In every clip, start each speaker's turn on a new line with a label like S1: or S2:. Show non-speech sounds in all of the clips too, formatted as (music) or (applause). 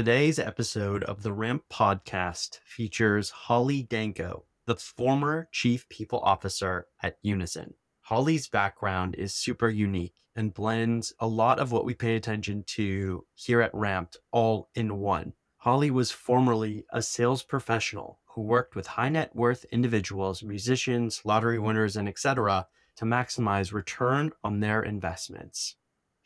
S1: Today's episode of the Ramp podcast features Holly Danko, the former Chief People Officer at Unison. Holly's background is super unique and blends a lot of what we pay attention to here at Ramped all in one. Holly was formerly a sales professional who worked with high net worth individuals, musicians, lottery winners, and etc. to maximize return on their investments.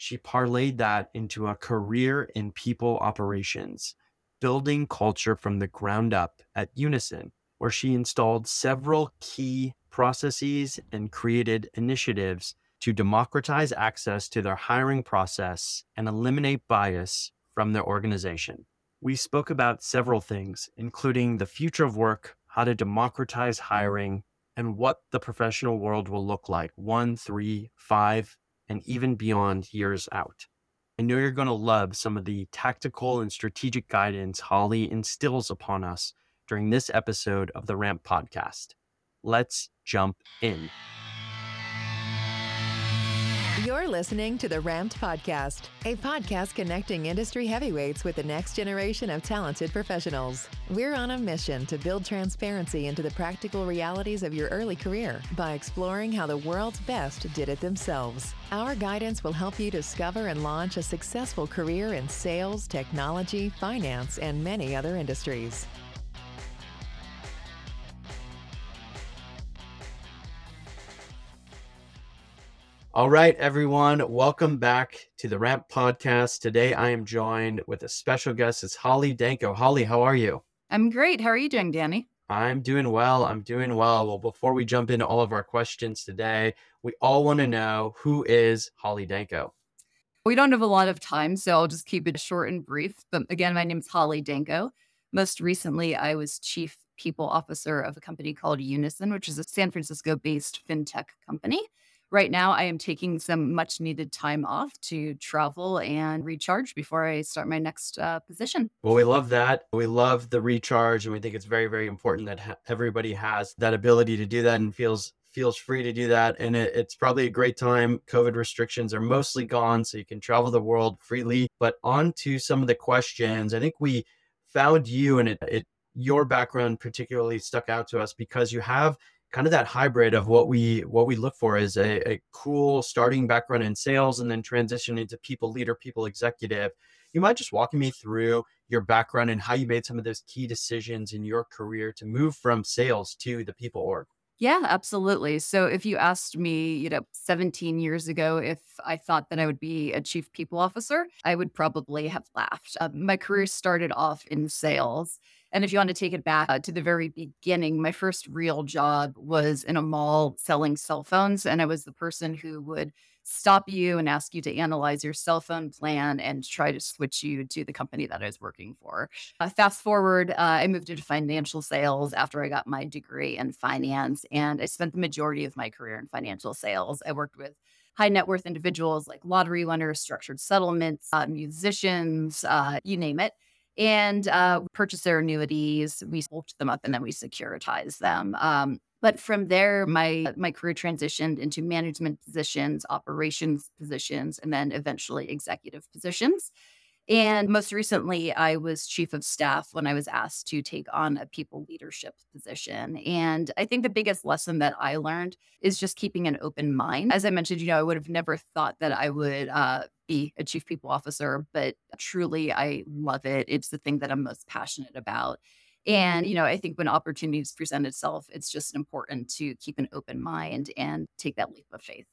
S1: She parlayed that into a career in people operations, building culture from the ground up at Unison, where she installed several key processes and created initiatives to democratize access to their hiring process and eliminate bias from their organization. We spoke about several things, including the future of work, how to democratize hiring, and what the professional world will look like one, three, five, and even beyond years out. I know you're going to love some of the tactical and strategic guidance Holly instills upon us during this episode of the Ramp podcast. Let's jump in.
S2: You're listening to the Ramped Podcast, a podcast connecting industry heavyweights with the next generation of talented professionals. We're on a mission to build transparency into the practical realities of your early career by exploring how the world's best did it themselves. Our guidance will help you discover and launch a successful career in sales, technology, finance, and many other industries.
S1: All right, everyone, welcome back to the Ramp Podcast. Today I am joined with a special guest. It's Holly Danko. Holly, how are you?
S3: I'm great. How are you doing, Danny?
S1: I'm doing well. I'm doing well. Well, before we jump into all of our questions today, we all want to know who is Holly Danko?
S3: We don't have a lot of time, so I'll just keep it short and brief. But again, my name is Holly Danko. Most recently, I was chief people officer of a company called Unison, which is a San Francisco based fintech company right now I am taking some much needed time off to travel and recharge before I start my next uh, position.
S1: Well, we love that. We love the recharge, and we think it's very, very important that ha- everybody has that ability to do that and feels feels free to do that. And it, it's probably a great time. COVID restrictions are mostly gone, so you can travel the world freely. But on to some of the questions. I think we found you, and it, it your background particularly stuck out to us because you have kind of that hybrid of what we what we look for is a, a cool starting background in sales and then transition into people leader, people executive. You might just walk me through your background and how you made some of those key decisions in your career to move from sales to the people org.
S3: Yeah, absolutely. So if you asked me, you know, 17 years ago if I thought that I would be a chief people officer, I would probably have laughed. Uh, my career started off in sales and if you want to take it back uh, to the very beginning, my first real job was in a mall selling cell phones. And I was the person who would stop you and ask you to analyze your cell phone plan and try to switch you to the company that I was working for. Uh, fast forward, uh, I moved into financial sales after I got my degree in finance. And I spent the majority of my career in financial sales. I worked with high net worth individuals like lottery winners, structured settlements, uh, musicians, uh, you name it and uh, purchase their annuities. We bulked them up and then we securitize them. Um, but from there, my my career transitioned into management positions, operations positions, and then eventually executive positions. And most recently, I was chief of staff when I was asked to take on a people leadership position. And I think the biggest lesson that I learned is just keeping an open mind. As I mentioned, you know, I would have never thought that I would uh, be a chief people officer, but truly, I love it. It's the thing that I'm most passionate about. And, you know, I think when opportunities present itself, it's just important to keep an open mind and take that leap of faith.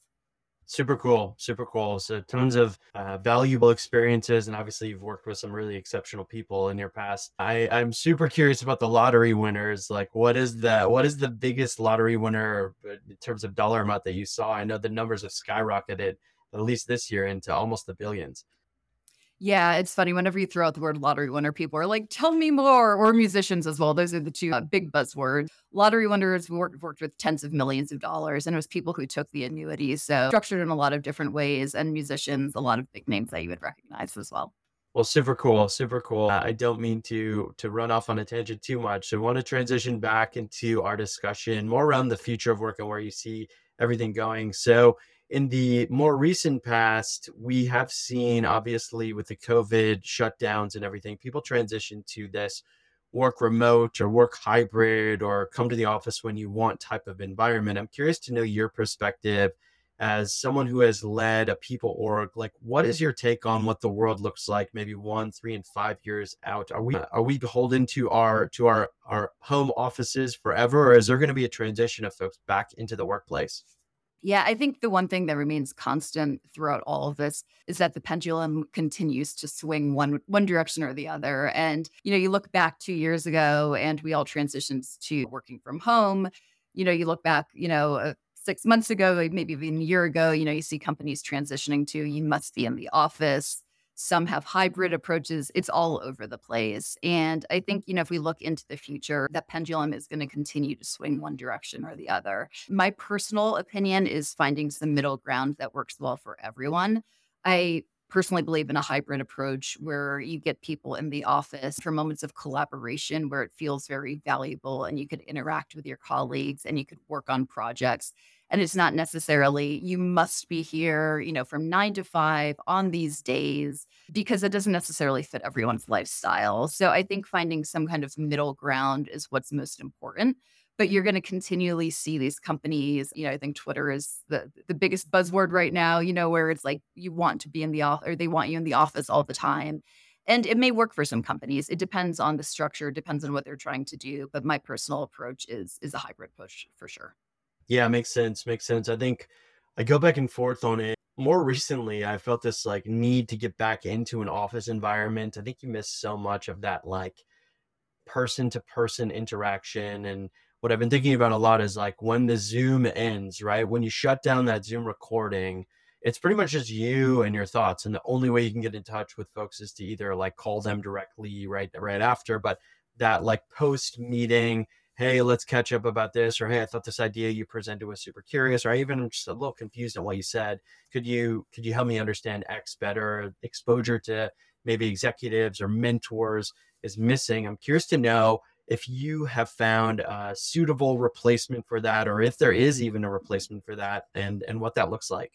S1: Super cool, super cool. So tons of uh, valuable experiences, and obviously you've worked with some really exceptional people in your past. I I'm super curious about the lottery winners. Like, what is the what is the biggest lottery winner in terms of dollar amount that you saw? I know the numbers have skyrocketed at least this year into almost the billions.
S3: Yeah, it's funny. Whenever you throw out the word lottery winner, people are like, tell me more, or musicians as well. Those are the two uh, big buzzwords. Lottery winners worked, worked with tens of millions of dollars, and it was people who took the annuities. So structured in a lot of different ways, and musicians, a lot of big names that you would recognize as well.
S1: Well, super cool, super cool. I don't mean to to run off on a tangent too much. So I want to transition back into our discussion more around the future of work and where you see everything going. So in the more recent past, we have seen, obviously, with the COVID shutdowns and everything, people transition to this work remote or work hybrid or come to the office when you want type of environment. I'm curious to know your perspective as someone who has led a people org. Like, what is your take on what the world looks like, maybe one, three, and five years out? Are we are we beholden to our to our our home offices forever, or is there going to be a transition of folks back into the workplace?
S3: Yeah, I think the one thing that remains constant throughout all of this is that the pendulum continues to swing one one direction or the other. And you know, you look back 2 years ago and we all transitioned to working from home. You know, you look back, you know, uh, 6 months ago, maybe even a year ago, you know, you see companies transitioning to you must be in the office some have hybrid approaches. It's all over the place. And I think, you know, if we look into the future, that pendulum is going to continue to swing one direction or the other. My personal opinion is finding some middle ground that works well for everyone. I personally believe in a hybrid approach where you get people in the office for moments of collaboration where it feels very valuable and you could interact with your colleagues and you could work on projects and it's not necessarily you must be here you know from 9 to 5 on these days because it doesn't necessarily fit everyone's lifestyle. So i think finding some kind of middle ground is what's most important but you're going to continually see these companies you know i think twitter is the the biggest buzzword right now you know where it's like you want to be in the office or they want you in the office all the time. And it may work for some companies it depends on the structure depends on what they're trying to do but my personal approach is is a hybrid push for sure
S1: yeah, makes sense. Makes sense. I think I go back and forth on it. More recently, I felt this like need to get back into an office environment. I think you miss so much of that like person to person interaction. And what I've been thinking about a lot is like when the Zoom ends, right? When you shut down that Zoom recording, it's pretty much just you and your thoughts. And the only way you can get in touch with folks is to either like call them directly right right after, but that like post meeting hey, let's catch up about this, or hey, I thought this idea you presented was super curious, or I even just a little confused on what you said. Could you could you help me understand X better? Exposure to maybe executives or mentors is missing. I'm curious to know if you have found a suitable replacement for that, or if there is even a replacement for that, and and what that looks like.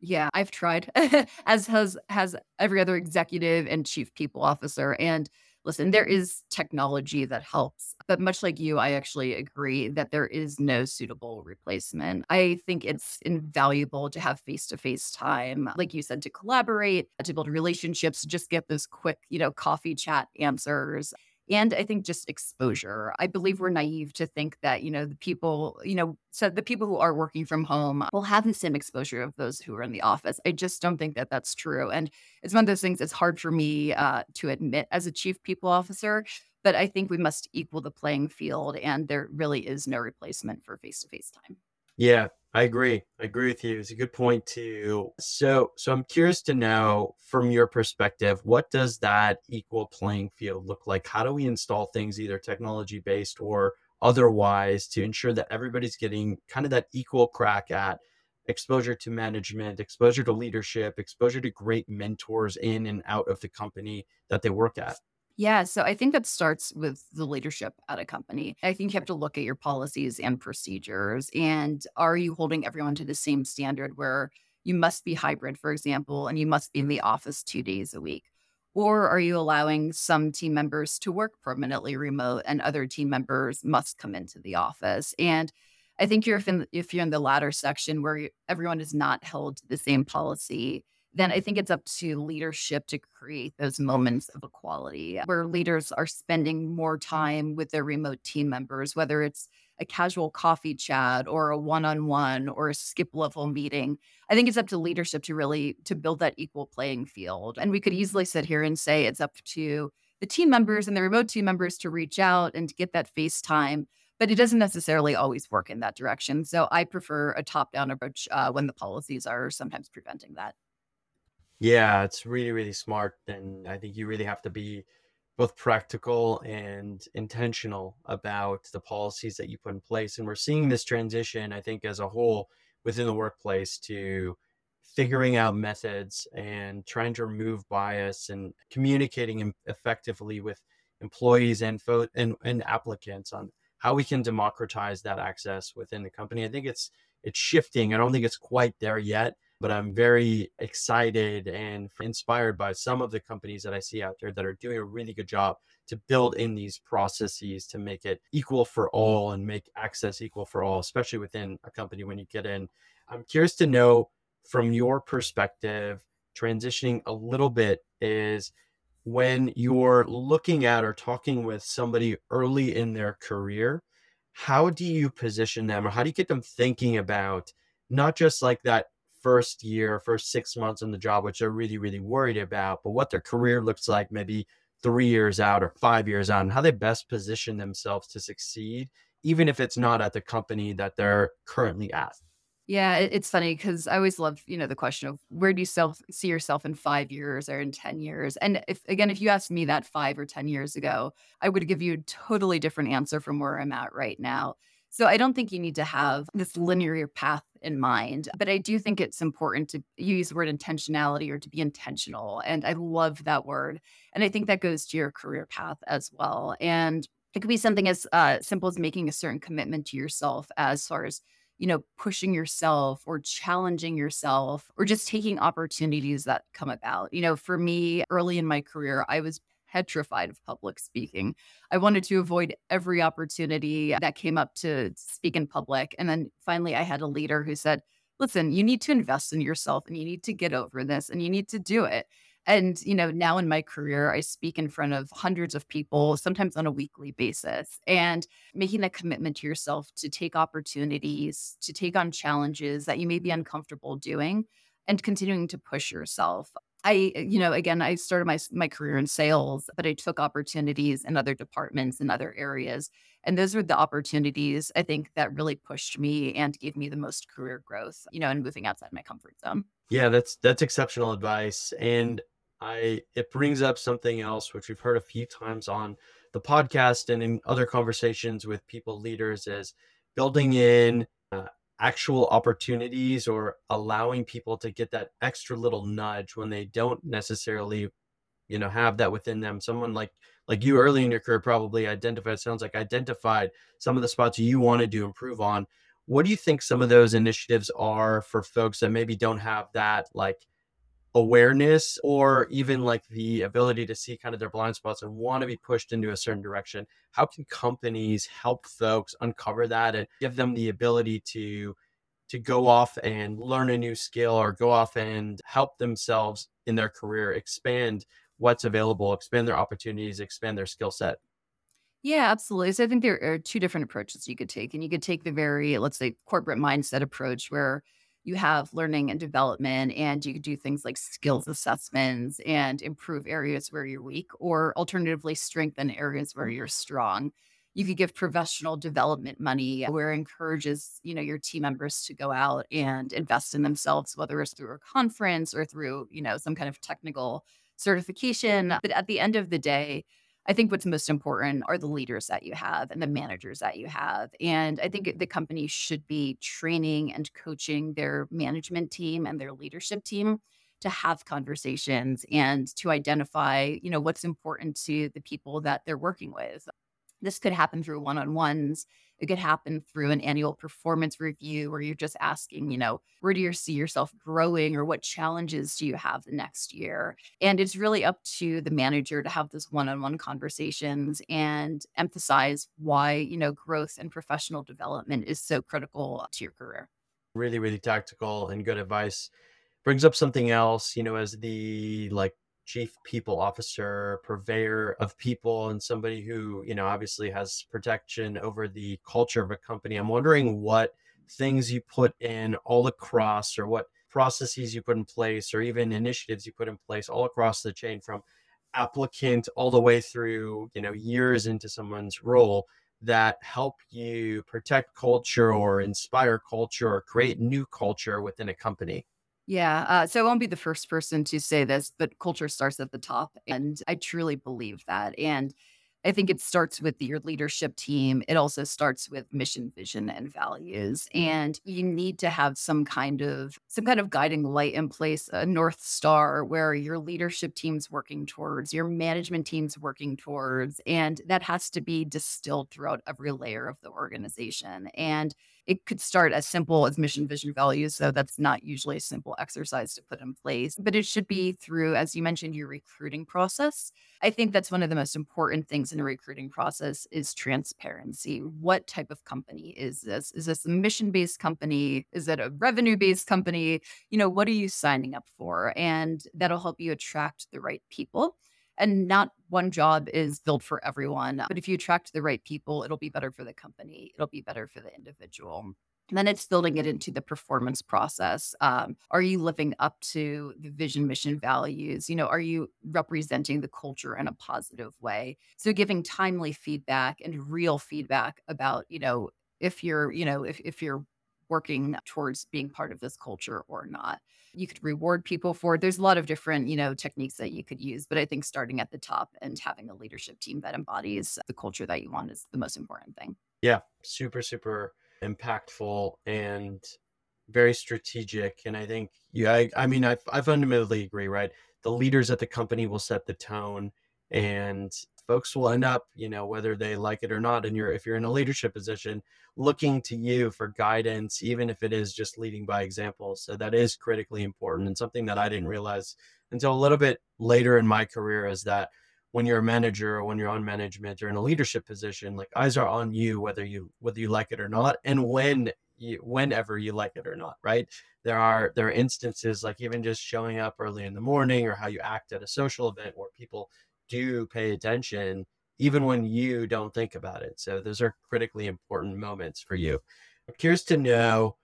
S3: Yeah, I've tried, (laughs) as has has every other executive and chief people officer, and listen, there mm-hmm. is technology that helps. But much like you, I actually agree that there is no suitable replacement. I think it's invaluable to have face to face time, like you said, to collaborate, to build relationships, just get those quick, you know, coffee chat answers and I think just exposure. I believe we're naive to think that, you know, the people, you know, so the people who are working from home will have the same exposure of those who are in the office. I just don't think that that's true. And it's one of those things it's hard for me uh, to admit as a chief people officer, but I think we must equal the playing field. And there really is no replacement for face to face time.
S1: Yeah, I agree. I agree with you. It's a good point too. So, so I'm curious to know from your perspective, what does that equal playing field look like? How do we install things either technology based or otherwise to ensure that everybody's getting kind of that equal crack at exposure to management, exposure to leadership, exposure to great mentors in and out of the company that they work at?
S3: Yeah, so I think that starts with the leadership at a company. I think you have to look at your policies and procedures. And are you holding everyone to the same standard where you must be hybrid, for example, and you must be in the office two days a week? Or are you allowing some team members to work permanently remote and other team members must come into the office? And I think you're if, in, if you're in the latter section where everyone is not held to the same policy, then I think it's up to leadership to create those moments of equality where leaders are spending more time with their remote team members, whether it's a casual coffee chat or a one-on-one or a skip level meeting. I think it's up to leadership to really to build that equal playing field. And we could easily sit here and say it's up to the team members and the remote team members to reach out and to get that face time but it doesn't necessarily always work in that direction. So I prefer a top down approach uh, when the policies are sometimes preventing that.
S1: Yeah, it's really, really smart. And I think you really have to be both practical and intentional about the policies that you put in place. And we're seeing this transition, I think, as a whole within the workplace to figuring out methods and trying to remove bias and communicating effectively with employees and, fo- and, and applicants on how we can democratize that access within the company. I think it's it's shifting. I don't think it's quite there yet, but I'm very excited and inspired by some of the companies that I see out there that are doing a really good job to build in these processes to make it equal for all and make access equal for all, especially within a company when you get in. I'm curious to know from your perspective, transitioning a little bit is when you're looking at or talking with somebody early in their career, how do you position them or how do you get them thinking about not just like that first year, first six months in the job, which they're really, really worried about, but what their career looks like maybe three years out or five years out, how they best position themselves to succeed, even if it's not at the company that they're currently at.
S3: Yeah, it's funny because I always love, you know, the question of where do you self see yourself in five years or in 10 years? And if again, if you asked me that five or 10 years ago, I would give you a totally different answer from where I'm at right now. So I don't think you need to have this linear path in mind, but I do think it's important to use the word intentionality or to be intentional. And I love that word. And I think that goes to your career path as well. And it could be something as uh, simple as making a certain commitment to yourself as far as you know, pushing yourself or challenging yourself or just taking opportunities that come about. You know, for me, early in my career, I was petrified of public speaking. I wanted to avoid every opportunity that came up to speak in public. And then finally, I had a leader who said, Listen, you need to invest in yourself and you need to get over this and you need to do it. And, you know, now in my career, I speak in front of hundreds of people, sometimes on a weekly basis, and making that commitment to yourself to take opportunities, to take on challenges that you may be uncomfortable doing, and continuing to push yourself. I, you know, again, I started my my career in sales, but I took opportunities in other departments and other areas, and those were the opportunities I think that really pushed me and gave me the most career growth. You know, and moving outside my comfort zone.
S1: Yeah, that's that's exceptional advice, and I it brings up something else which we've heard a few times on the podcast and in other conversations with people leaders is building in uh, actual opportunities or allowing people to get that extra little nudge when they don't necessarily you know have that within them. Someone like like you early in your career probably identified sounds like identified some of the spots you wanted to improve on. What do you think some of those initiatives are for folks that maybe don't have that like awareness or even like the ability to see kind of their blind spots and want to be pushed into a certain direction how can companies help folks uncover that and give them the ability to to go off and learn a new skill or go off and help themselves in their career expand what's available expand their opportunities expand their skill set
S3: yeah, absolutely. So I think there are two different approaches you could take. And you could take the very, let's say, corporate mindset approach where you have learning and development and you could do things like skills assessments and improve areas where you're weak or alternatively strengthen areas where you're strong. You could give professional development money where encourages you know your team members to go out and invest in themselves whether it's through a conference or through you know some kind of technical certification. But at the end of the day I think what's most important are the leaders that you have and the managers that you have. And I think mm-hmm. the company should be training and coaching their management team and their leadership team to have conversations and to identify, you know, what's important to the people that they're working with. This could happen through one-on-ones it could happen through an annual performance review where you're just asking, you know, where do you see yourself growing or what challenges do you have the next year? And it's really up to the manager to have those one on one conversations and emphasize why, you know, growth and professional development is so critical to your career.
S1: Really, really tactical and good advice. Brings up something else, you know, as the like chief people officer, purveyor of people, and somebody who, you know, obviously has protection over the culture of a company. I'm wondering what things you put in all across or what processes you put in place or even initiatives you put in place all across the chain from applicant all the way through, you know, years into someone's role that help you protect culture or inspire culture or create new culture within a company.
S3: Yeah. Uh, so I won't be the first person to say this, but culture starts at the top. And I truly believe that. And I think it starts with your leadership team. It also starts with mission, vision, and values. And you need to have some kind of some kind of guiding light in place, a north star where your leadership team's working towards, your management team's working towards, and that has to be distilled throughout every layer of the organization. And it could start as simple as mission, vision, values. So that's not usually a simple exercise to put in place, but it should be through, as you mentioned, your recruiting process. I think that's one of the most important things in a recruiting process is transparency. What type of company is this? Is this a mission-based company? Is it a revenue-based company? You know, what are you signing up for? And that'll help you attract the right people. And not one job is built for everyone. But if you attract the right people, it'll be better for the company, it'll be better for the individual. And then it's building it into the performance process. Um, are you living up to the vision, mission, values? You know, are you representing the culture in a positive way? So giving timely feedback and real feedback about, you know, if you're, you know, if, if you're working towards being part of this culture or not. You could reward people for it. There's a lot of different, you know, techniques that you could use, but I think starting at the top and having a leadership team that embodies the culture that you want is the most important thing.
S1: Yeah, super super impactful and very strategic and I think yeah I, I mean I I fundamentally agree, right? The leaders at the company will set the tone and folks will end up you know whether they like it or not and you're if you're in a leadership position looking to you for guidance even if it is just leading by example. So that is critically important and something that i didn't realize until a little bit later in my career is that when you're a manager or when you're on management or in a leadership position like eyes are on you whether you whether you like it or not and when you, whenever you like it or not right? There are there are instances like even just showing up early in the morning or how you act at a social event where people do pay attention even when you don't think about it. So those are critically important moments for you. I'm curious to know,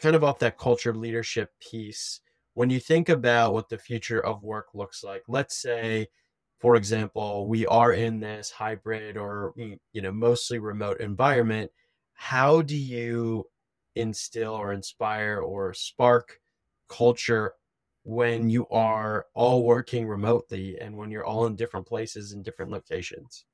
S1: kind of off that culture of leadership piece, when you think about what the future of work looks like, let's say, for example, we are in this hybrid or mm, you know mostly remote environment. How do you instill or inspire or spark culture when you are all working remotely and when you're all in different places in different locations.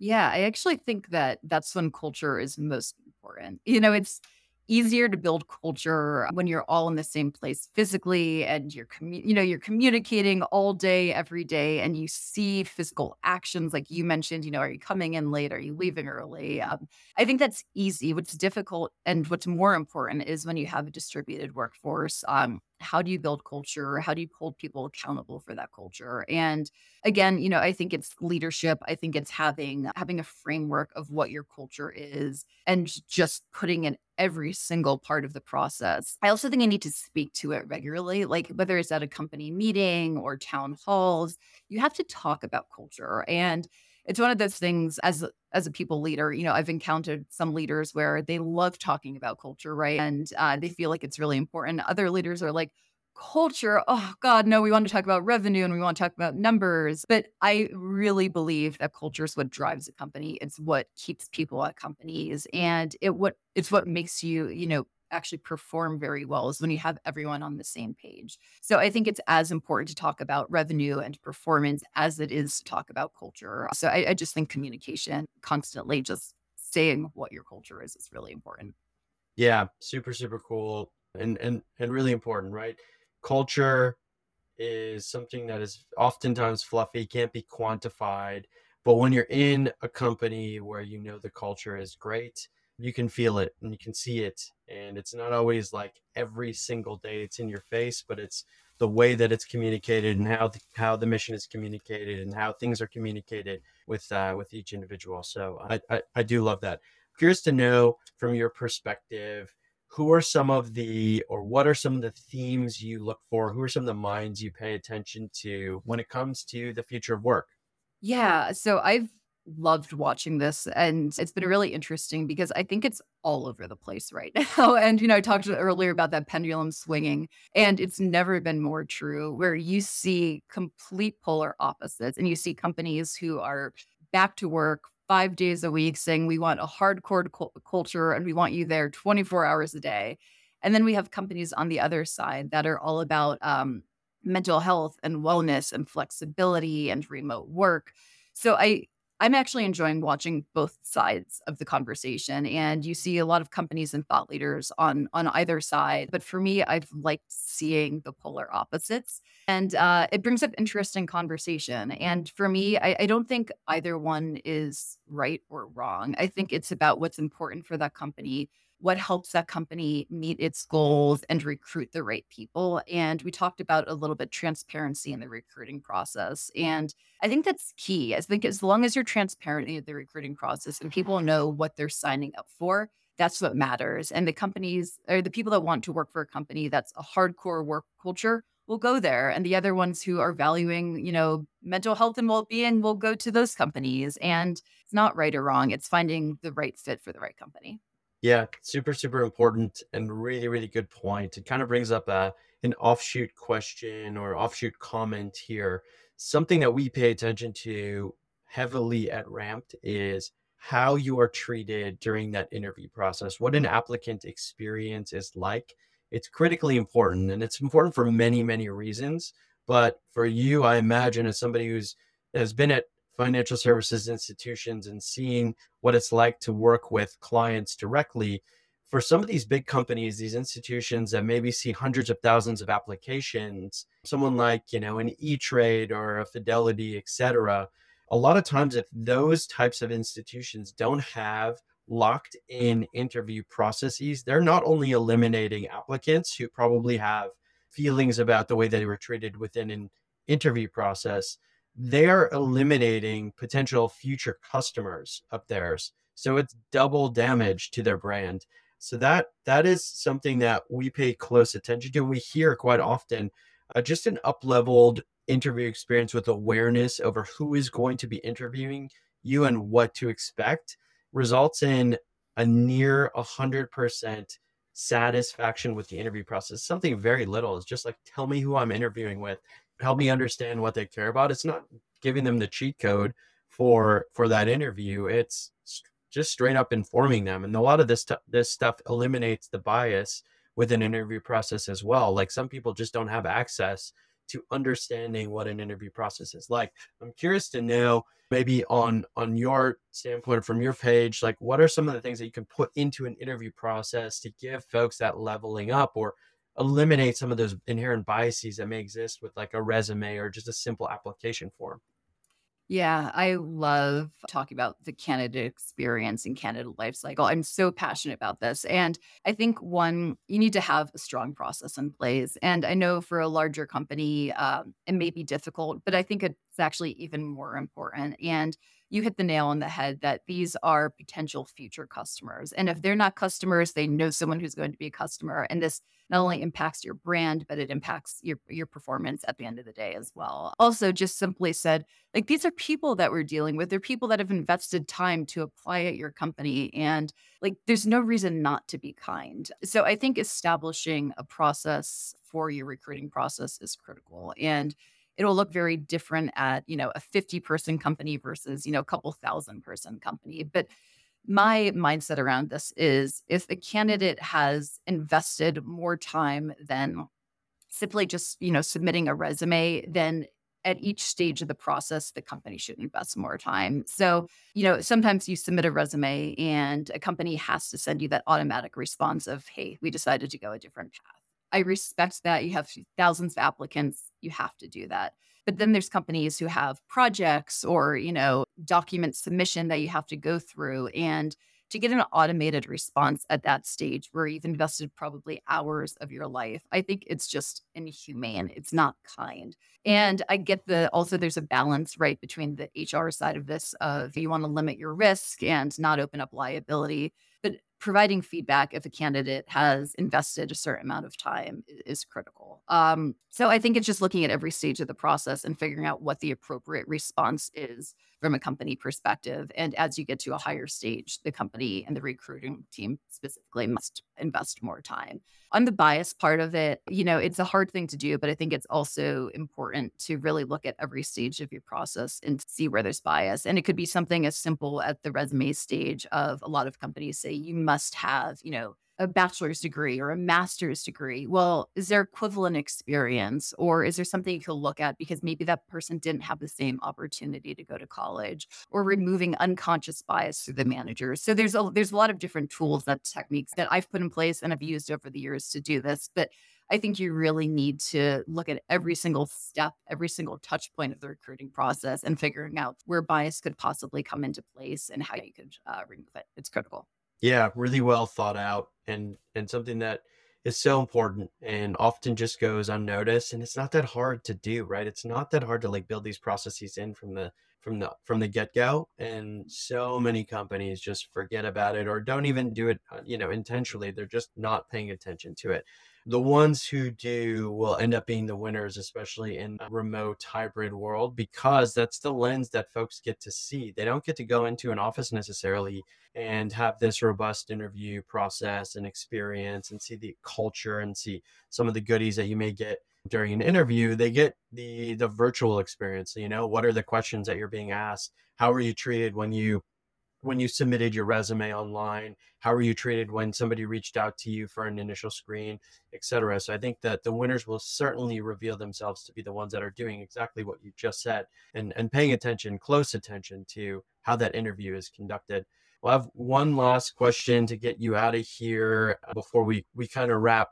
S3: Yeah, I actually think that that's when culture is most important. You know, it's easier to build culture when you're all in the same place physically and you're commu- you know you're communicating all day every day and you see physical actions like you mentioned you know are you coming in late are you leaving early um, i think that's easy what's difficult and what's more important is when you have a distributed workforce um, how do you build culture? How do you hold people accountable for that culture? And again you know i think it's leadership. I think it's having having a framework of what your culture is and just putting in every single part of the process. I also think i need to speak to it regularly like whether it's at a company meeting or town halls you have to talk about culture. And it's one of those things as as a people leader you know i've encountered some leaders where they love talking about culture right? And uh, they feel like it's really important. Other leaders are like culture? Oh god no we want to talk about revenue and we want to talk about numbers. But i really believe that culture is what drives a company. It's what keeps people at companies. And it what it's what makes you you know actually perform very well is when you have everyone on the same page. So I think it's as important to talk about revenue and performance as it is to talk about culture. So I, I just think communication constantly just saying what your culture is is really important.
S1: Yeah, super, super cool and and and really important, right? Culture is something that is oftentimes fluffy, can't be quantified. But when you're in a company where you know the culture is great, you can feel it and you can see it and it's not always like every single day it's in your face but it's the way that it's communicated and how the, how the mission is communicated and how things are communicated with uh, with each individual. So I, I, I do love that. Curious to know from your perspective who are some of the or what are some of the themes you look for? Who are some of the minds you pay attention to when it comes to the future of work?
S3: Yeah so i've loved watching this and it's been really interesting because I think it's all over the place right (laughs) now. And, you know, I talked earlier about that pendulum swinging, and it's never been more true where you see complete polar opposites and you see companies who are back to work five days a week saying we want a hardcore culture and we want you there 24 hours a day. And then we have companies on the other side that are all about um, mental health and wellness and flexibility and remote work. So I I'm actually enjoying watching both sides of the conversation and you see a lot of companies and thought leaders on on either side but for me I've liked seeing the polar opposites and uh, it brings up interesting conversation and for me I, I don't think either one is right or wrong. I think it's about what's important for that company what helps that company meet its goals and recruit the right people. And we talked about a little bit transparency in the recruiting process. And I think that's key. I think as long as you're transparent in the recruiting process and people know what they're signing up for, that's what matters. And the companies or the people that want to work for a company that's a hardcore work culture will go there. And the other ones who are valuing, you know, mental health and well being will go to those companies. And it's not right or wrong, it's finding the right fit for the right company.
S1: Yeah, super, super important and really, really good point. It kind of brings up a, an offshoot question or offshoot comment here. Something that we pay attention to heavily at Ramped is how you are treated during that interview process, what an applicant experience is like. It's critically important and it's important for many, many reasons. But for you, I imagine, as somebody who's has been at financial services institutions and seeing what it's like to work with clients directly. For some of these big companies these institutions that maybe see hundreds of thousands of applications someone like you know an e-trade or a fidelity etc a lot of times if those types of institutions don't have locked in interview processes they're not only eliminating applicants who probably have feelings about the way they were treated within an interview process they're eliminating potential future customers of theirs. So it's double damage to their brand. So that that is something that we pay close attention to. We hear quite often uh, just an up-leveled interview experience with awareness over who is going to be interviewing you and what to expect results in a near 100% satisfaction with the interview process. Something very little is just like, tell me who I'm interviewing with help me understand what they care about. It's not giving them the cheat code for for that interview. It's just straight up informing them. And a lot of this t- this stuff eliminates the bias with an interview process as well. Like some people just don't have access to understanding what an interview process is like. I'm curious to know maybe on on your standpoint from your page like what are some of the things that you can put into an interview process to give folks that leveling up or eliminate some of those inherent biases that may exist with like a resume or just a simple application form.
S3: Yeah, I love talking about the candidate experience and candidate life cycle. I'm so passionate about this. And I think one, you need to have a strong process in place. And I know for a larger company, um, it may be difficult, but I think it's actually even more important. And you hit the nail on the head that these are potential future customers. And if they're not customers, they know someone who's going to be a customer. And this not only impacts your brand, but it impacts your, your performance at the end of the day as well. Also, just simply said, like these are people that we're dealing with. They're people that have invested time to apply at your company. And like there's no reason not to be kind. So I think establishing a process for your recruiting process is critical. And it'll look very different at you know a 50 person company versus you know a couple thousand person company but my mindset around this is if the candidate has invested more time than simply just you know submitting a resume then at each stage of the process the company should invest more time. So you know sometimes you submit a resume and a company has to send you that automatic response of hey we decided to go a different path I respect that you have thousands of applicants, you have to do that. But then there's companies who have projects or, you know, document submission that you have to go through and to get an automated response at that stage where you've invested probably hours of your life, I think it's just inhumane. It's not kind. And I get the also there's a balance right between the HR side of this of you want to limit your risk and not open up liability providing feedback if a candidate has invested a certain amount of time is critical. Um, so I think it's just looking at every stage of the process and figuring out what the appropriate response is from a company perspective. And as you get to a higher stage, the company and the recruiting team specifically must invest more time. On the bias part of it, you know, it's a hard thing to do, but I think it's also important to really look at every stage of your process and see where there's bias. And it could be something as simple at the resume stage of a lot of companies say you must have, you know, a bachelor's degree or a master's degree. Well, is there equivalent experience or is there something you could look at because maybe that person didn't have the same opportunity to go to college or removing unconscious bias through the managers. So there's a there's a lot of different tools that techniques that I've put in place and I've used over the years to do this, but I think you really need to look at every single step, every single touch point of the recruiting process and figuring out where bias could possibly come into place and how you could uh, remove it. It's critical.
S1: Yeah, really well thought out and and something that is so important and often just goes unnoticed and it's not that hard to do, right? It's not that hard to like build these processes in from the from the from the get-go and so many companies just forget about it or don't even do it, uh, you know, intentionally. They're just not paying attention to it the ones who do will end up being the winners, especially in a remote hybrid world, because that's the lens that folks get to see. They don't get to go into an office necessarily and have this robust interview process and experience and see the culture and see some of the goodies that you may get during an interview they get the the virtual experience you know what are the questions that you're being asked how are you treated when you when you submitted your resume online? How were you treated when somebody reached out to you for an initial screen etc so i think that the winners will certainly reveal themselves to be the ones that are doing exactly what you just said and and paying attention close attention to how that interview is conducted. We'll have one last question to get you out of here before we we kind of wrap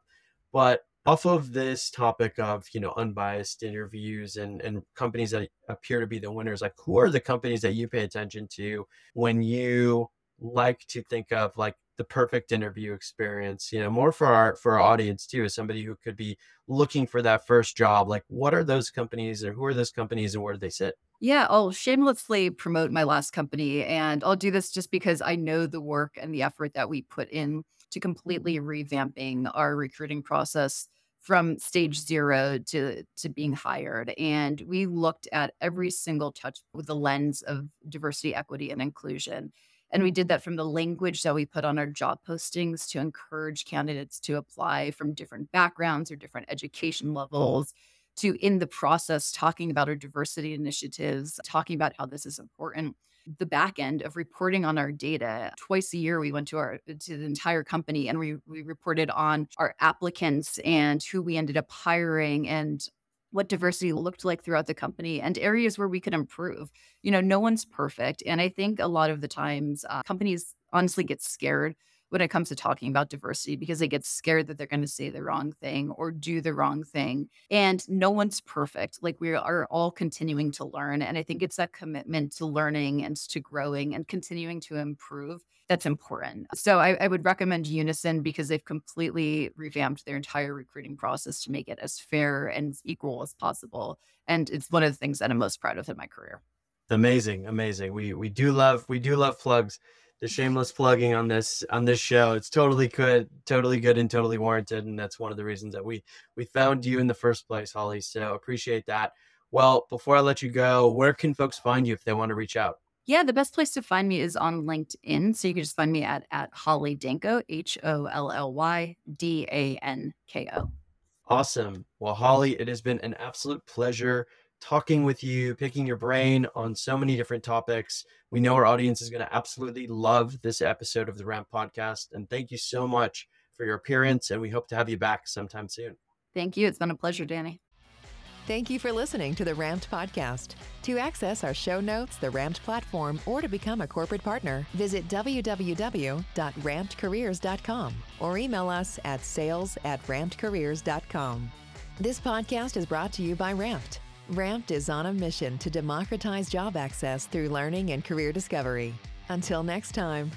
S1: but off of this topic of you know unbiased interviews and and companies that appear to be the winners like who are the companies that you pay attention to when you like to think of like the perfect interview experience you know more for our for our audience too as somebody who could be looking for that first job like what are those companies or who are those companies and where do they sit
S3: yeah, I'll shamelessly promote my last company. And I'll do this just because I know the work and the effort that we put in to completely revamping our recruiting process from stage zero to to being hired and we looked at every single touch with the lens of diversity equity and inclusion and we did that from the language that we put on our job postings to encourage candidates to apply from different backgrounds or different education levels to in the process talking about our diversity initiatives talking about how this is important the back end of reporting on our data. Twice a year, we went to our to the entire company and we we reported on our applicants and who we ended up hiring and what diversity looked like throughout the company and areas where we could improve. You know, no one's perfect, and I think a lot of the times uh, companies honestly get scared when it comes to talking about diversity because they get scared that they're going to say the wrong thing or do the wrong thing. And no one's perfect. Like we are all continuing to learn. And I think it's that commitment to learning and to growing and continuing to improve that's important. So I, I would recommend Unison because they've completely revamped their entire recruiting process to make it as fair and equal as possible. And it's one of the things that I'm most proud of in my career.
S1: Amazing, amazing. We we do love we do love plugs the shameless plugging on this on this show. It's totally good, totally good, and totally warranted. And that's one of the reasons that we we found you in the first place, Holly. So appreciate that. Well, before I let you go, where can folks find you if they want to reach out?
S3: Yeah, the best place to find me is on LinkedIn. So you can just find me at at Holly Danko, H O L L Y D A N K O.
S1: Awesome. Well, Holly, it has been an absolute pleasure talking with you, picking your brain on so many different topics. We know our audience is going to absolutely love this episode of the Ramp podcast. And thank you so much for your appearance. And we hope to have you back sometime soon.
S3: Thank you. It's been a pleasure, Danny.
S2: Thank you for listening to the Ramped podcast. To access our show notes, the Ramped platform, or to become a corporate partner, visit www.rampedcareers.com or email us at sales at rampedcareers.com. This podcast is brought to you by Ramped Ramped is on a mission to democratize job access through learning and career discovery. Until next time.